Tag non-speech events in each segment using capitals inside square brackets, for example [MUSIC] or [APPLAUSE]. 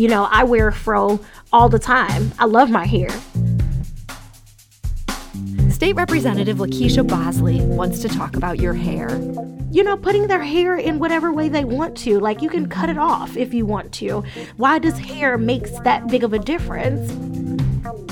You know, I wear a fro all the time. I love my hair. State Representative LaKeySha Bosley wants to talk about your hair. You know, putting their hair in whatever way they want to. Like, you can cut it off if you want to. Why does hair makes that big of a difference?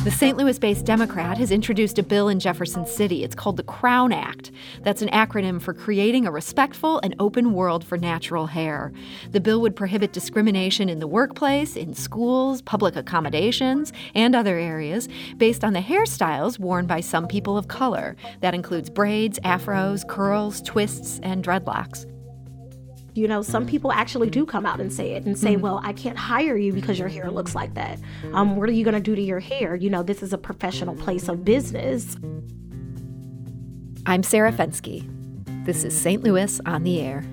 The St. Louis based Democrat has introduced a bill in Jefferson City. It's called the Crown Act. That's an acronym for creating a respectful and open world for natural hair. The bill would prohibit discrimination in the workplace, in schools, public accommodations, and other areas based on the hairstyles worn by some people of color. That includes braids, afros, curls, twists, and dreadlocks you know, some people actually do come out and say it and say, mm-hmm. well, I can't hire you because your hair looks like that. Um, what are you going to do to your hair? You know, this is a professional place of business. I'm Sarah Fenske. This is St. Louis on the Air.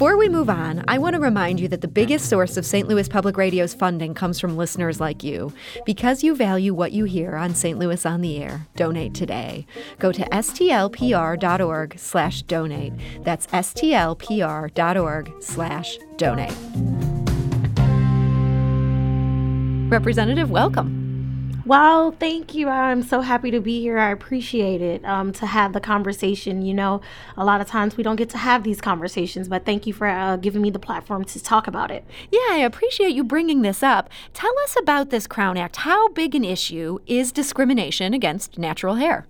Before we move on, I want to remind you that the biggest source of St. Louis Public Radio's funding comes from listeners like you. Because you value what you hear on St. Louis on the Air, donate today. Go to stlpr.org slash donate. That's stlpr.org slash donate. Representative, welcome. Well, thank you. I'm so happy to be here. I appreciate it um, to have the conversation. You know, a lot of times we don't get to have these conversations, but thank you for uh, giving me the platform to talk about it. Yeah, I appreciate you bringing this up. Tell us about this Crown Act. How big an issue is discrimination against natural hair?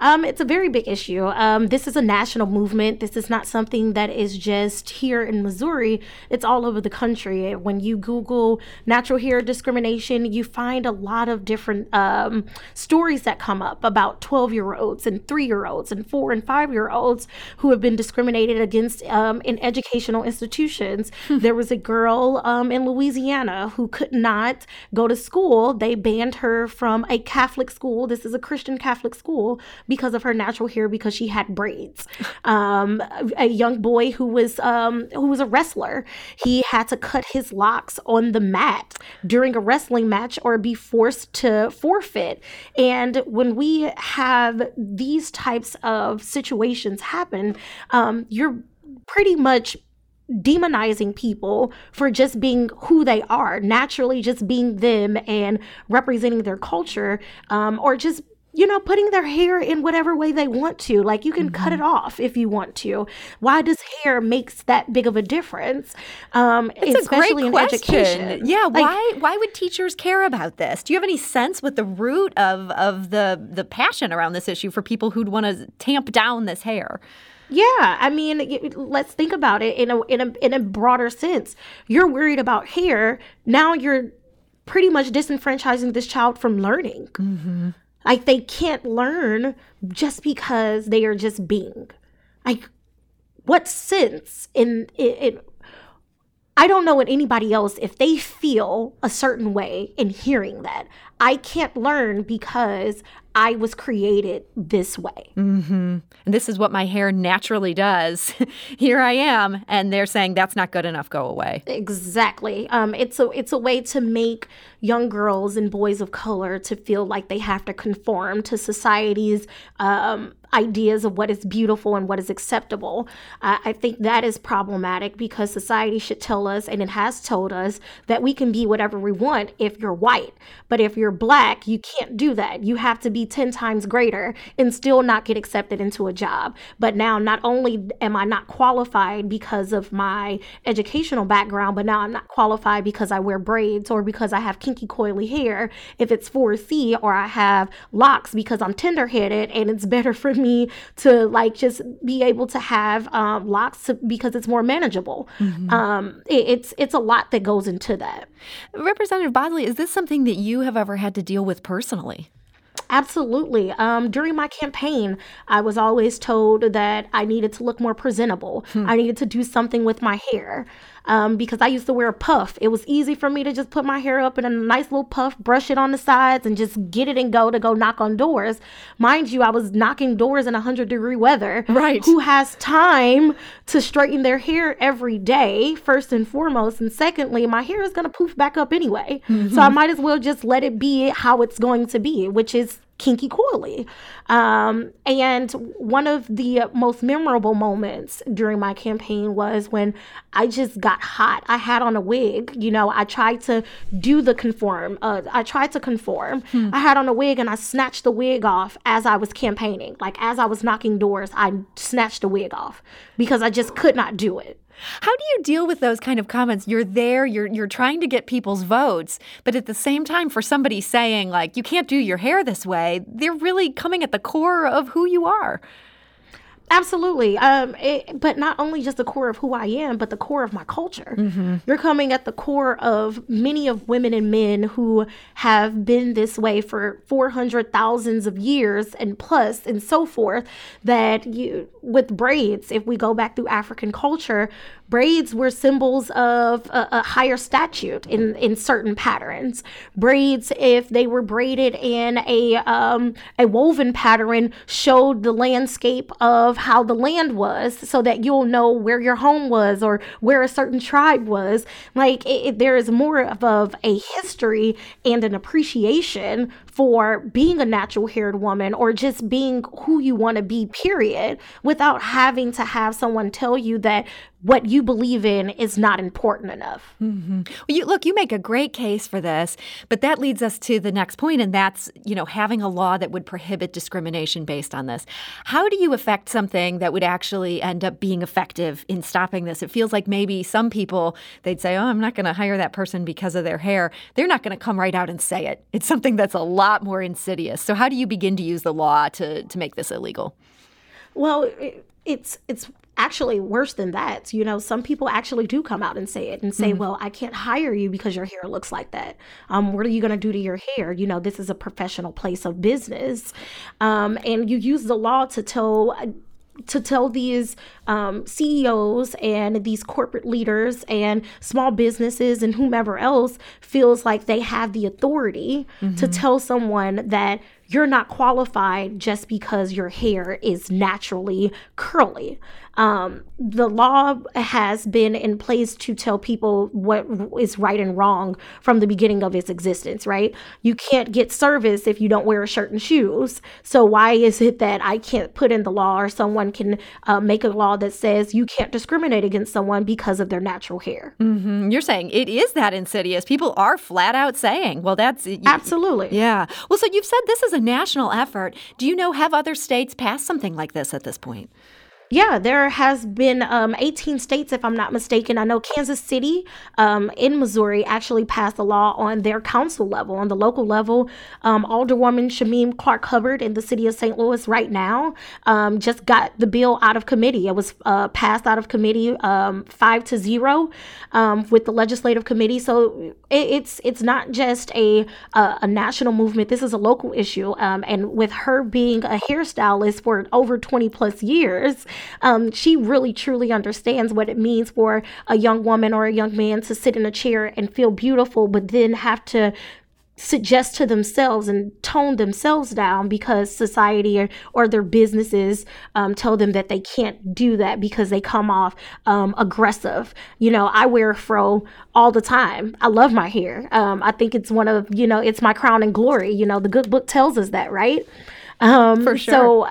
Um, it's a very big issue. Um, this is a national movement. This is not something that is just here in Missouri. It's all over the country. When you Google natural hair discrimination, you find a lot of different um, stories that come up about 12 year olds and three year olds and four and five year olds who have been discriminated against um, in educational institutions. Hmm. there was a girl um, in Louisiana who could not go to school. They banned her from a Catholic school. This is a Christian Catholic school because of her natural hair because she had braids. Um, a young boy who was um, who was a wrestler, he had to cut his locks on the mat during a wrestling match or be forced to forfeit. And when we have these types of situations happen, um, you're pretty much demonizing people for just being who they are, naturally just being them and representing their culture, um, or just you know, putting their hair in whatever way they want to. Like you can mm-hmm. cut it mm-hmm. off if you want to. Why does hair makes that big of a difference? Um, it's especially a great in question. education. Yeah, like, why why would teachers care about this? Do you have any sense what the root of of the the passion around this issue for people who'd want to tamp down this hair? Yeah, I mean, let's think about it in a in a in a broader sense. You're worried about hair. Now you're pretty much disenfranchising this child from learning. Mm-hmm. Like they can't learn just because they are just being. Like, what sense in it? I don't know in anybody else if they feel a certain way in hearing that. I can't learn because I was created this way. Mm-hmm. And this is what my hair naturally does. [LAUGHS] Here I am, and they're saying that's not good enough. Go away. Exactly. Um, it's a it's a way to make young girls and boys of color to feel like they have to conform to society's um, ideas of what is beautiful and what is acceptable. I think that is problematic because society should tell us, and it has told us, that we can be whatever we want if you're white. But if you're black, you can't do that. You have to be 10 times greater and still not get accepted into a job. But now, not only am I not qualified because of my educational background, but now I'm not qualified because I wear braids or because I have kinky coily hair if it's 4C or I have locks because I'm tender headed and it's better for me to like just be able to have um, locks to, because it's more manageable. Mm-hmm. Um, it, it's, it's a lot that goes into that. Representative Bosley, is this something that you have ever had to deal with personally? Absolutely. Um, during my campaign, I was always told that I needed to look more presentable. Hmm. I needed to do something with my hair um, because I used to wear a puff. It was easy for me to just put my hair up in a nice little puff, brush it on the sides, and just get it and go to go knock on doors. Mind you, I was knocking doors in 100 degree weather. Right. Who has time to straighten their hair every day, first and foremost? And secondly, my hair is going to poof back up anyway. Mm-hmm. So I might as well just let it be how it's going to be, which is kinky coily. Um, and one of the most memorable moments during my campaign was when I just got hot. I had on a wig. You know, I tried to do the conform. Uh, I tried to conform. Hmm. I had on a wig and I snatched the wig off as I was campaigning. Like as I was knocking doors, I snatched the wig off because I just could not do it. How do you deal with those kind of comments? You're there, you're you're trying to get people's votes, but at the same time for somebody saying like you can't do your hair this way, they're really coming at the core of who you are. Absolutely. Um, it, but not only just the core of who I am, but the core of my culture. Mm-hmm. You're coming at the core of many of women and men who have been this way for 400 thousands of years and plus and so forth that you with braids, if we go back through African culture, Braids were symbols of a, a, higher statute in, in certain patterns. Braids, if they were braided in a um, a woven pattern, showed the landscape of how the land was, so that you'll know where your home was or where a certain tribe was. Like it, it, there is more of, of a history and an appreciation for being a natural haired woman or just being who you want to be, period, without having to have someone tell you that what you believe in is not important enough. Mm-hmm. Well, you, look, you make a great case for this, but that leads us to the next point, and that's you know having a law that would prohibit discrimination based on this. How do you affect something that would actually end up being effective in stopping this? It feels like maybe some people they'd say, "Oh, I'm not going to hire that person because of their hair." They're not going to come right out and say it. It's something that's a lot more insidious. So, how do you begin to use the law to to make this illegal? Well, it's it's actually worse than that. You know, some people actually do come out and say it and say, mm-hmm. well, I can't hire you because your hair looks like that. Um, what are you going to do to your hair? You know, this is a professional place of business. Um, and you use the law to tell to tell these um, CEOs and these corporate leaders and small businesses and whomever else feels like they have the authority mm-hmm. to tell someone that you're not qualified just because your hair is naturally curly. Um, the law has been in place to tell people what is right and wrong from the beginning of its existence, right? You can't get service if you don't wear a shirt and shoes. So, why is it that I can't put in the law or someone can uh, make a law that says you can't discriminate against someone because of their natural hair? Mm-hmm. You're saying it is that insidious. People are flat out saying, well, that's. Absolutely. Yeah. Well, so you've said this is a national effort. Do you know, have other states passed something like this at this point? Yeah, there has been um, 18 states, if I'm not mistaken. I know Kansas City um, in Missouri actually passed a law on their council level, on the local level. Um, Alderwoman Shameem Clark Hubbard in the city of St. Louis right now um, just got the bill out of committee. It was uh, passed out of committee um, five to zero um, with the legislative committee. So it, it's it's not just a, a, a national movement. This is a local issue. and with her being a hairstylist for over 20 plus years um, she really truly understands what it means for a young woman or a young man to sit in a chair and feel beautiful, but then have to suggest to themselves and tone themselves down because society or, or their businesses um, tell them that they can't do that because they come off um, aggressive. You know, I wear a fro all the time. I love my hair. Um, I think it's one of, you know, it's my crown and glory. You know, the good book tells us that, right? Um, For sure. So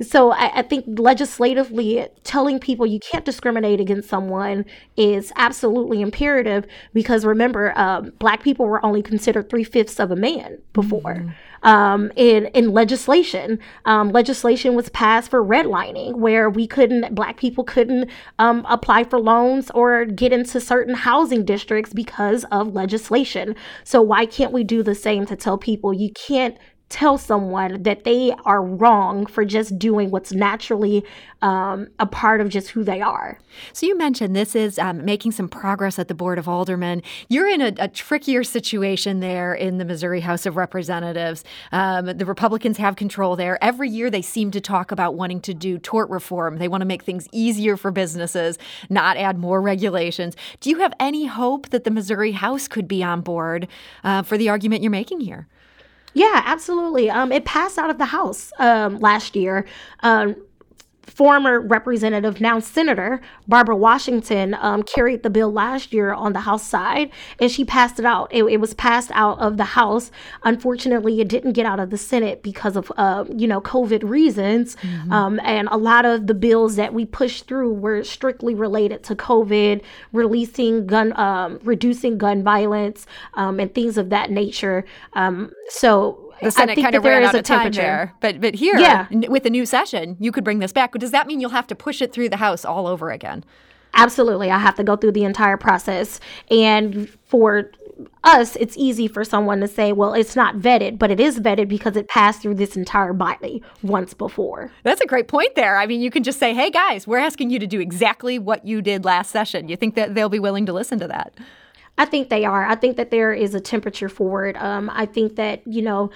so I, I, think legislatively telling people you can't discriminate against someone is absolutely imperative because remember, um, black people were only considered three fifths of a man before. Mm-hmm. Um, in in legislation, um, legislation was passed for redlining, where we couldn't, black people couldn't um, apply for loans or get into certain housing districts because of legislation. So why can't we do the same to tell people you can't tell someone that they are wrong for just doing what's naturally um, a part of just who they are. So you mentioned this is um, making some progress at the Board of Aldermen. You're in a, a, trickier situation there in the Missouri House of Representatives. Um, the Republicans have control there. Every year they seem to talk about wanting to do tort reform. They want to make things easier for businesses, not add more regulations. Do you have any hope that the Missouri House could be on board uh, for the argument you're making here? Yeah, absolutely. Um, it passed out of the House um, last year. Um, former representative, now Senator Barbara Washington, um, carried the bill last year on the House side, and she passed it out. It, it, was passed out of the House. Unfortunately, it didn't get out of the Senate because of uh, you know COVID reasons, mm-hmm. um, and a lot of the bills that we pushed through were strictly related to COVID, releasing gun, um, reducing gun violence, um, and things of that nature. Um, so the Senate kind of ran out of time there. But but here, yeah. with the new session, you could bring this back. Does that mean you'll have to push it through the House all over again? Absolutely. I have to go through the entire process. And for us, it's easy for someone to say, well, it's not vetted, but it is vetted because it passed through this entire body once before. That's a great point there. I mean, you can just say, hey, guys, we're asking you to do exactly what you did last session. You think that they'll be willing to listen to that? I think they are. I think that there is a temperature for it. Um, I think that, you know,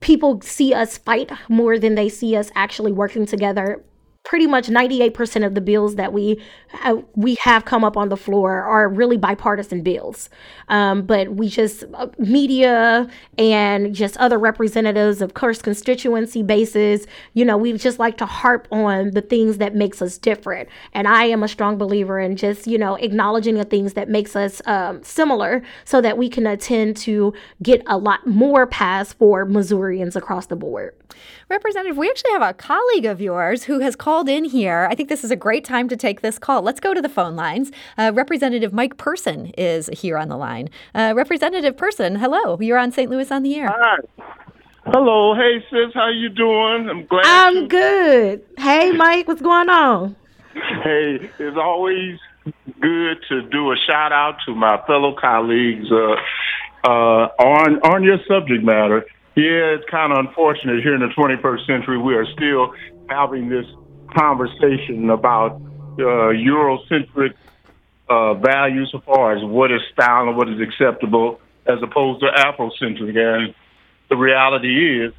people see us fight more than they see us actually working together pretty much 98% of the bills that we uh, we have come up on the floor are really bipartisan bills. Um, but we just uh, media and just other representatives, of course, constituency bases. You know, we just like to harp on the things that makes us different. And I am a strong believer in just you know acknowledging the things that makes us um, similar, so that we can attend to get a lot more passed for Missourians across the board. Representative, we actually have a colleague of yours who has called in here. I think this is a great time to take this call. Let's go to the phone lines. Uh, Representative Mike Person is here on the line. Uh, Representative Person, hello. You're on St. Louis on the air. Hi. Hello. Hey, sis. How you doing? I'm glad. I'm to- good. Hey, Mike. What's going on? Hey, it's always good to do a shout out to my fellow colleagues uh, uh, on on your subject matter. Yeah, it's kind of unfortunate here in the 21st century we are still having this conversation about uh, Eurocentric uh, values as far as what is style and what is acceptable, as opposed to Afrocentric. And the reality is,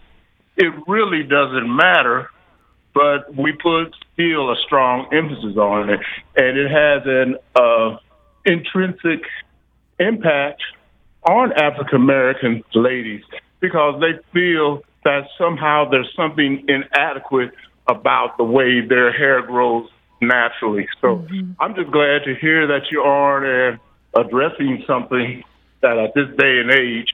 it really doesn't matter, but we put still a strong emphasis on it, and it has an uh, intrinsic impact on African American ladies because they feel that somehow there's something inadequate about the way their hair grows naturally. So mm-hmm. I'm just glad to hear that you are uh, addressing something that at this day and age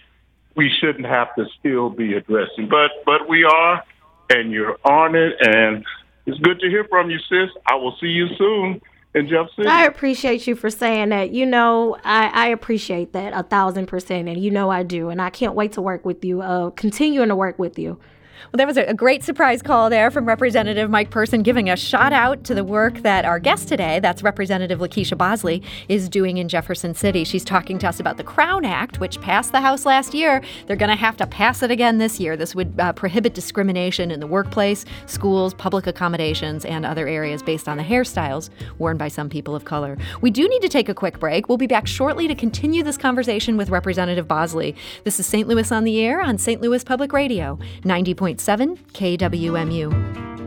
we shouldn't have to still be addressing. But but we are, and you're on it, and it's good to hear from you, sis. I will see you soon in Jeff City. I appreciate you for saying that. You know, I, I appreciate that a thousand percent, and you know I do, and I can't wait to work with you. Uh, continuing to work with you. Well, that was a great surprise call there from Representative Mike Person giving a shout out to the work that our guest today, that's Representative LaKeySha Bosley, is doing in Jefferson City. She's talking to us about the Crown Act, which passed the House last year. They're going to have to pass it again this year. This would uh, prohibit discrimination in the workplace, schools, public accommodations, and other areas based on the hairstyles worn by some people of color. We do need to take a quick break. We'll be back shortly to continue this conversation with Representative Bosley. This is St. Louis on the Air on St. Louis Public Radio, 90. 101.7 KWMU.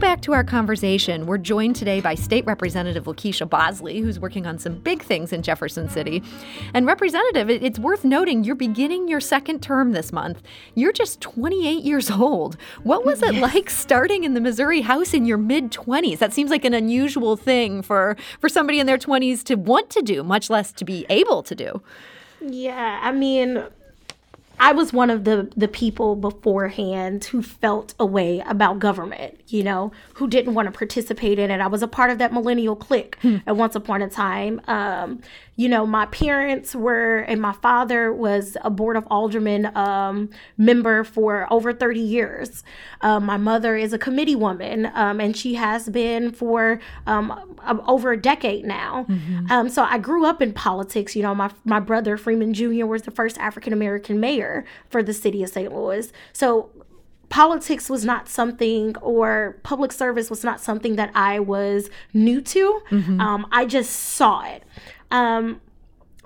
Back to our conversation. We're joined today by State Representative LaKeySha Bosley, who's working on some big things in Jefferson City. And, Representative, it's worth noting you're beginning your second term this month. You're just 28 years old. What was it yes. like starting in the Missouri House in your mid 20s? That seems like an unusual thing for, for somebody in their 20s to want to do, much less to be able to do. Yeah, I mean, I was one of the the people beforehand who felt a way about government, you know, who didn't want to participate in it. I was a part of that millennial clique hmm. at once upon a time. Um, you know, my parents were, and my father was a board of alderman um, member for over 30 years. Um, my mother is a committee woman, um, and she has been for um, over a decade now. Mm-hmm. Um, so I grew up in politics. You know, my, my brother, Freeman Jr., was the first African American mayor for the city of St. Louis. So politics was not something or public service was not something that I was new to. Mm-hmm. Um, I just saw it. Um,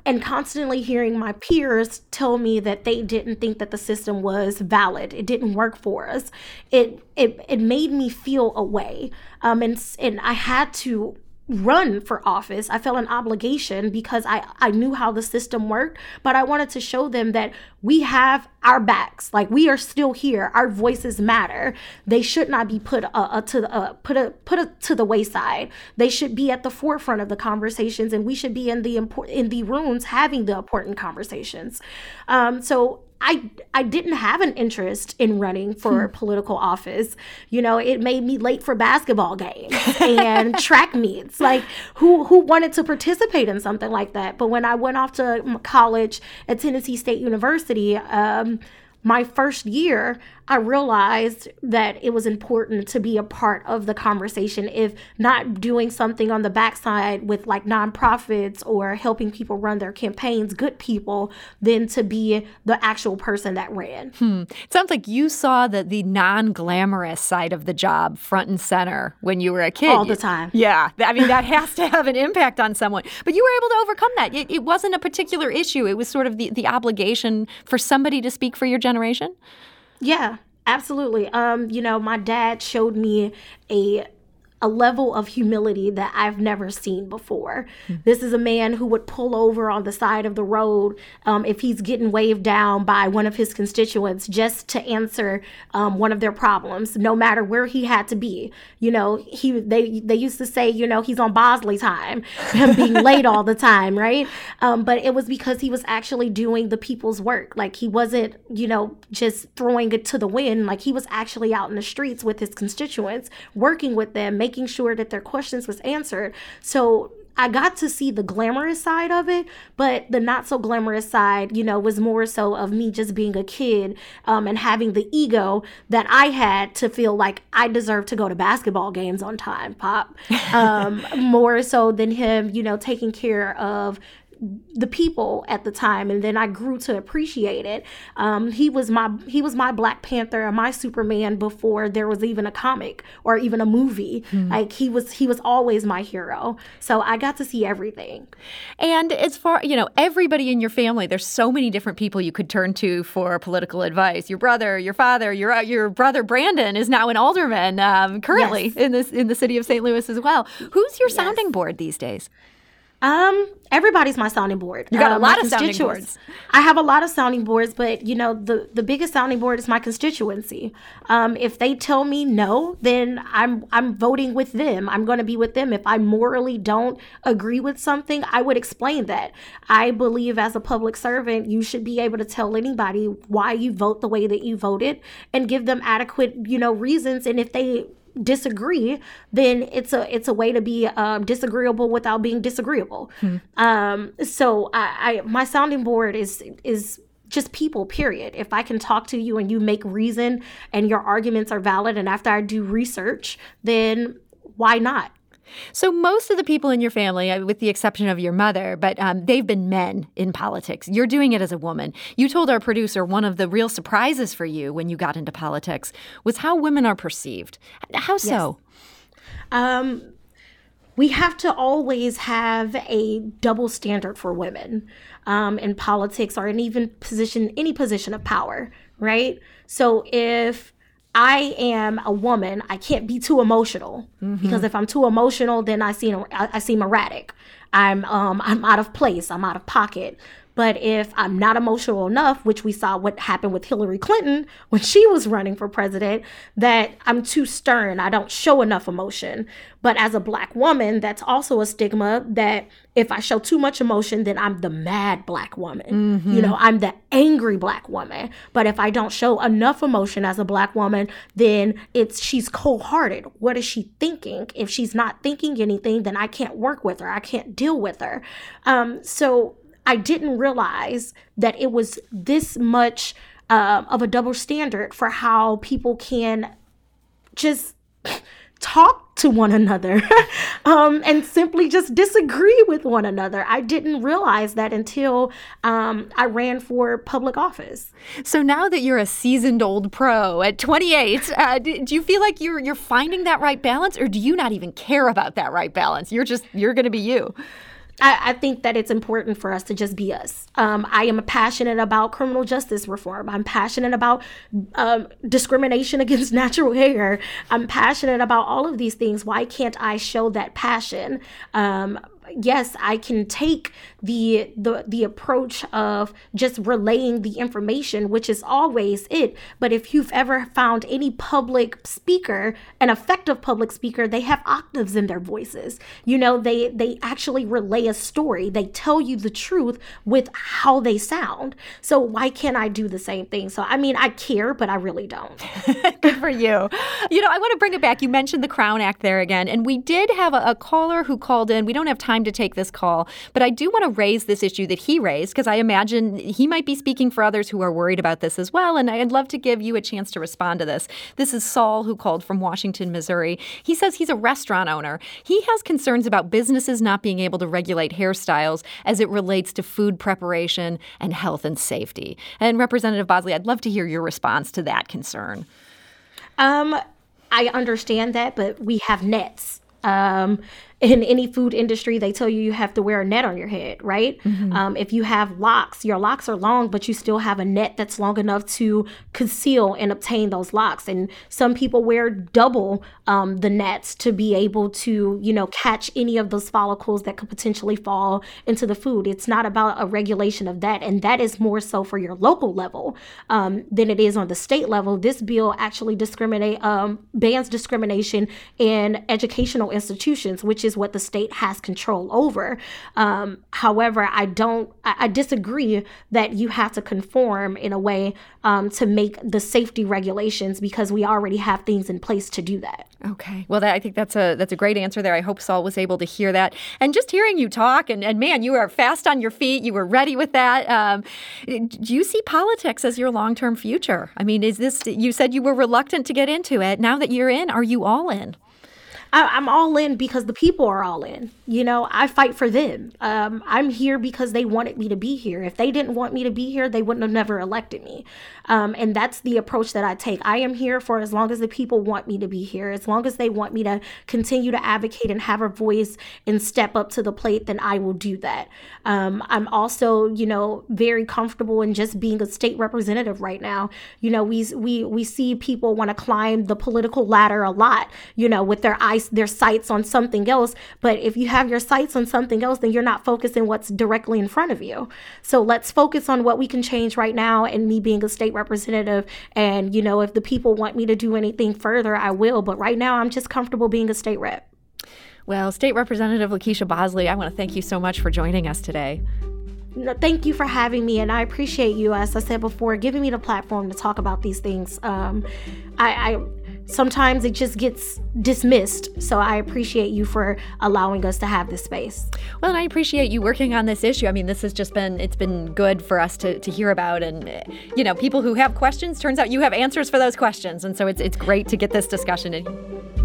and constantly hearing my peers tell me that they didn't think that the system was valid. It didn't work for us. It it, it made me feel away um, and and i had to run for office. I felt an obligation because I, I knew how the system worked, but I wanted to show them that we have our backs. Like we are still here. Our voices matter. They should not be put uh, uh to uh, put a put a, to the wayside. They should be at the forefront of the conversations, and we should be in the important in the rooms having the important conversations. Um, so I I didn't have an interest in running for hmm. political office. You know, it made me late for basketball games and [LAUGHS] track meets. Like who who wanted to participate in something like that? But when I went off to college at Tennessee State University, um, Um, my first year, I realized that it was important to be a part of the conversation. If not doing something on the backside with like nonprofits or helping people run their campaigns, good people, than to be the actual person that ran. Hmm. It sounds like you saw the, the non glamorous side of the job front and center when you were a kid. All the time. Yeah. I mean, that [LAUGHS] has to have an impact on someone. But you were able to overcome that. It, it wasn't a particular issue, it was sort of the, the obligation for somebody to speak for your generation. Yeah, absolutely. Um, you know, my dad showed me a a level of humility that I've never seen before. Mm-hmm. This is a man who would pull over on the side of the road um, if he's getting waved down by one of his constituents just to answer um, one of their problems, no matter where he had to be. You know, he they they used to say, you know, he's on Bosley time, him [LAUGHS] being late all the time, right? Um, but it was because he was actually doing the people's work. Like he wasn't, you know, just throwing it to the wind. Like he was actually out in the streets with his constituents, working with them, making sure that their questions was answered. So I got to see the glamorous side of it, but the not so glamorous side, you know, was more so of me just being a kid um, and having the ego that I had to feel like I deserve to go to basketball games on time, Pop. [LAUGHS] Um, more so than him, you know, taking care of the people at the time and then I grew to appreciate it. Um, he was my he was my Black Panther and my Superman before there was even a comic or even a movie. Mm. Like he was he was always my hero. So I got to see everything. And as far you know, everybody in your family, there's so many different people you could turn to for political advice. Your brother, your father, your your brother Brandon is now an alderman um, currently yes. in this in the city of St. Louis as well. Who's your yes. sounding board these days? Um, everybody's my sounding board. You got uh, a lot of sounding boards. I have a lot of sounding boards, but you know the the biggest sounding board is my constituency. Um, if they tell me no, then I'm I'm voting with them. I'm going to be with them. If I morally don't agree with something, I would explain that. I believe as a public servant, you should be able to tell anybody why you vote the way that you voted and give them adequate you know reasons. And if they disagree, then it's a it's a way to be um, disagreeable without being disagreeable. Hmm. Um, so I, I my sounding board is is just people period if i can talk to you and you make reason and your arguments are valid and after i do research then why not so, most of the people in your family, uh, with the exception of your mother, but um, they've been men in politics. You're doing it as a woman. You told our producer one of the real surprises for you when you got into politics was how women are perceived. How so? Yes. Um, we have to always have a double standard for women um, in politics or in even position, any position of power, right? So if I am a woman. I can't be too emotional mm-hmm. because if I'm too emotional, then I seem I, I seem erratic. I'm um I'm out of place. I'm out of pocket. But if I'm not emotional enough, which we saw what happened with Hillary Clinton when she was running for president, that I'm too stern, I don't show enough emotion. But as a black woman, that's also a stigma that if I show too much emotion, then I'm the mad black woman. Mm-hmm. You know, I'm the angry black woman. But if I don't show enough emotion as a black woman, then it's she's cold-hearted. What is she thinking? If she's not thinking anything, then I can't work with her. I can't deal with her. Um, so I didn't realize that it was this much uh, of a double standard for how people can just talk to one another [LAUGHS] um, and simply just disagree with one another. I didn't realize that until um, I ran for public office. So now that you're a seasoned old pro at 28, uh, do, do you feel like you're you're finding that right balance, or do you not even care about that right balance? You're just you're going to be you. I, I, think that it's important for us to just be us. Um, I am passionate about criminal justice reform. I'm passionate about um, discrimination [LAUGHS] against natural hair. I'm passionate about all of these things. Why can't I show that passion? Um, yes, I can take the the the approach of just relaying the information, which is always it. But if you've ever found any public speaker, an effective public speaker, they have octaves in their voices. You know, they they actually relay a story. They tell you the truth with how they sound. So why can't I do the same thing? So I mean, I care, but I really don't. [LAUGHS] Good for you. You know, I want to bring it back. You mentioned the Crown Act there again, and we did have a, a caller who called in. We don't have time to take this call, but I do want to raise this issue that he raised because I imagine he might be speaking for others who are worried about this as well. And I'd love to give you a chance to respond to this. This is Saul who called from Washington, Missouri. He says he's a restaurant owner. He has concerns about businesses not being able to regulate hairstyles as it relates to food preparation and health and safety. And Representative Bosley, I'd love to hear your response to that concern. Um, I understand that, but we have nets. Um, in any food industry, they tell you you have to wear a net on your head, right? Mm-hmm. Um, if you have locks, your locks are long, but you still have a net that's long enough to conceal and obtain those locks. And some people wear double um, the nets to be able to, you know, catch any of those follicles that could potentially fall into the food. It's not about a regulation of that. And that is more so for your local level um, than it is on the state level. This bill actually discriminate um, bans discrimination in educational institutions, which is is what the state has control over. Um, however, I don't, I, I, disagree that you have to conform in a way um, to make the safety regulations because we already have things in place to do that. Okay. Well, that, I think that's a that's a great answer there. I hope Saul was able to hear that. And just hearing you talk, and, and man, you are fast on your feet. You were ready with that. Um, do you see politics as your long term future? I mean, is this, you said you were reluctant to get into it. Now that you're in, are you all in? I, am all in because the people are all in. You know, I fight for them. Um, I'm here because they wanted me to be here. If they didn't want me to be here, they wouldn't have never elected me. Um, and that's the approach that I take. I am here for as long as the people want me to be here. As long as they want me to continue to advocate and have a voice and step up to the plate, then I will do that. Um, I'm also, you know, very comfortable in just being a state representative right now. You know, we we we see people want to climb the political ladder a lot. You know, with their eyes their sights on something else. But if you have your sights on something else, then you're not focusing what's directly in front of you. So let's focus on what we can change right now. And me being a state representative, and you know, if the people want me to do anything further, I will. But right now, I'm just comfortable being a state rep. Well, State Representative LaKeySha Bosley, I want to thank you so much for joining us today. Thank you for having me, and I appreciate you, as I said before, giving me the platform to talk about these things. Um, I, I sometimes it just gets dismissed. So I appreciate you for allowing us to have this space. Well, and I appreciate you working on this issue. I mean, this has just been it's been good for us to, to hear about and you know, people who have questions, turns out you have answers for those questions. And so it's it's great to get this discussion in.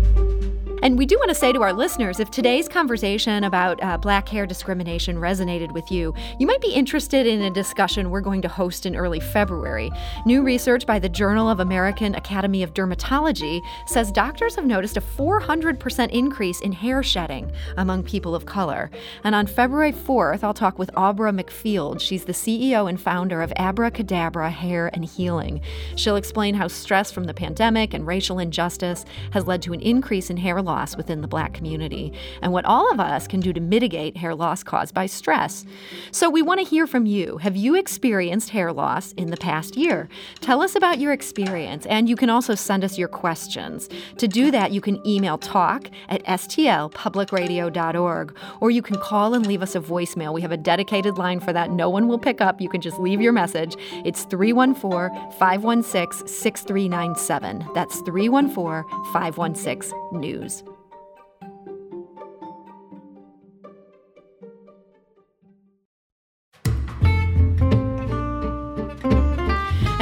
And we do want to say to our listeners if today's conversation about uh, black hair discrimination resonated with you, you might be interested in a discussion we're going to host in early February. New research by the Journal of American Academy of Dermatology says doctors have noticed a 400% increase in hair shedding among people of color. And on February 4th, I'll talk with Aubra McField. She's the CEO and founder of Abracadabra Hair and Healing. She'll explain how stress from the pandemic and racial injustice has led to an increase in hair loss loss within the black community and what all of us can do to mitigate hair loss caused by stress. So, we want to hear from you. Have you experienced hair loss in the past year? Tell us about your experience, and you can also send us your questions. To do that, you can email talk at stlpublicradio.org or you can call and leave us a voicemail. We have a dedicated line for that. No one will pick up. You can just leave your message. It's 314 516 6397. That's 314 516 News.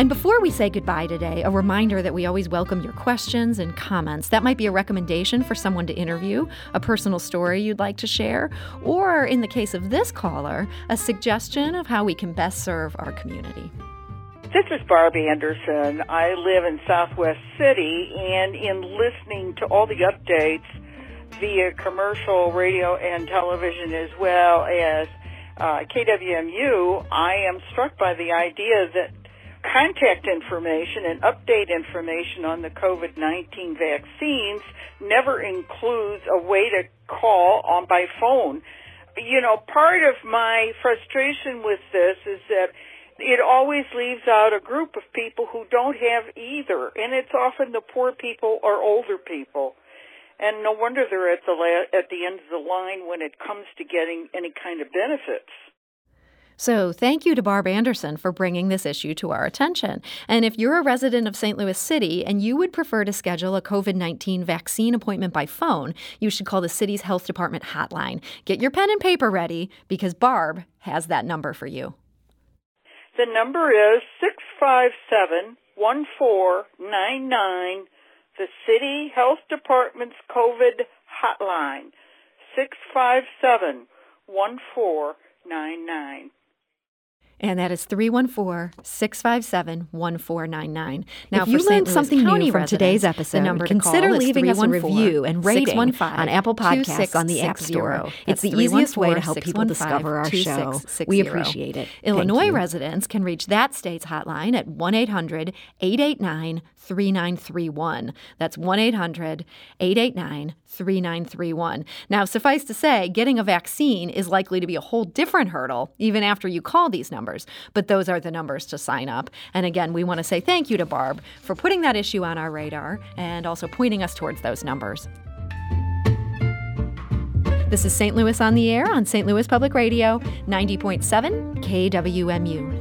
And before we say goodbye today, a reminder that we always welcome your questions and comments. That might be a recommendation for someone to interview, a personal story you'd like to share, or in the case of this caller, a suggestion of how we can best serve our community. This is Barbie Anderson. I live in Southwest City, and in listening to all the updates via commercial radio and television as well as uh, KWMU, I am struck by the idea that contact information and update information on the COVID 19 vaccines never includes a way to call on by phone. You know, part of my frustration with this is that it always leaves out a group of people who don't have either, and it's often the poor people or older people. And no wonder they're at the la- at the end of the line when it comes to getting any kind of benefits. So, thank you to Barb Anderson for bringing this issue to our attention. And if you're a resident of St. Louis City and you would prefer to schedule a COVID 19 vaccine appointment by phone, you should call the city's health department hotline. Get your pen and paper ready because Barb has that number for you. The number is 657 1499, the City Health Department's COVID hotline. 657 1499 and that is 314-657-1499. Now, if you learned something County new from today's episode, consider leaving us a review and rating on Apple Podcasts on the App Store. It's the easiest way to help people discover our show. We appreciate it. Illinois residents can reach that state's hotline at 1-800-889-3931. That's 1-800-889-3931. Now, suffice to say, getting a vaccine is likely to be a whole different hurdle even after you call these numbers. But those are the numbers to sign up. And again, we want to say thank you to Barb for putting that issue on our radar and also pointing us towards those numbers. This is St. Louis on the Air on St. Louis Public Radio, 90.7 KWMU.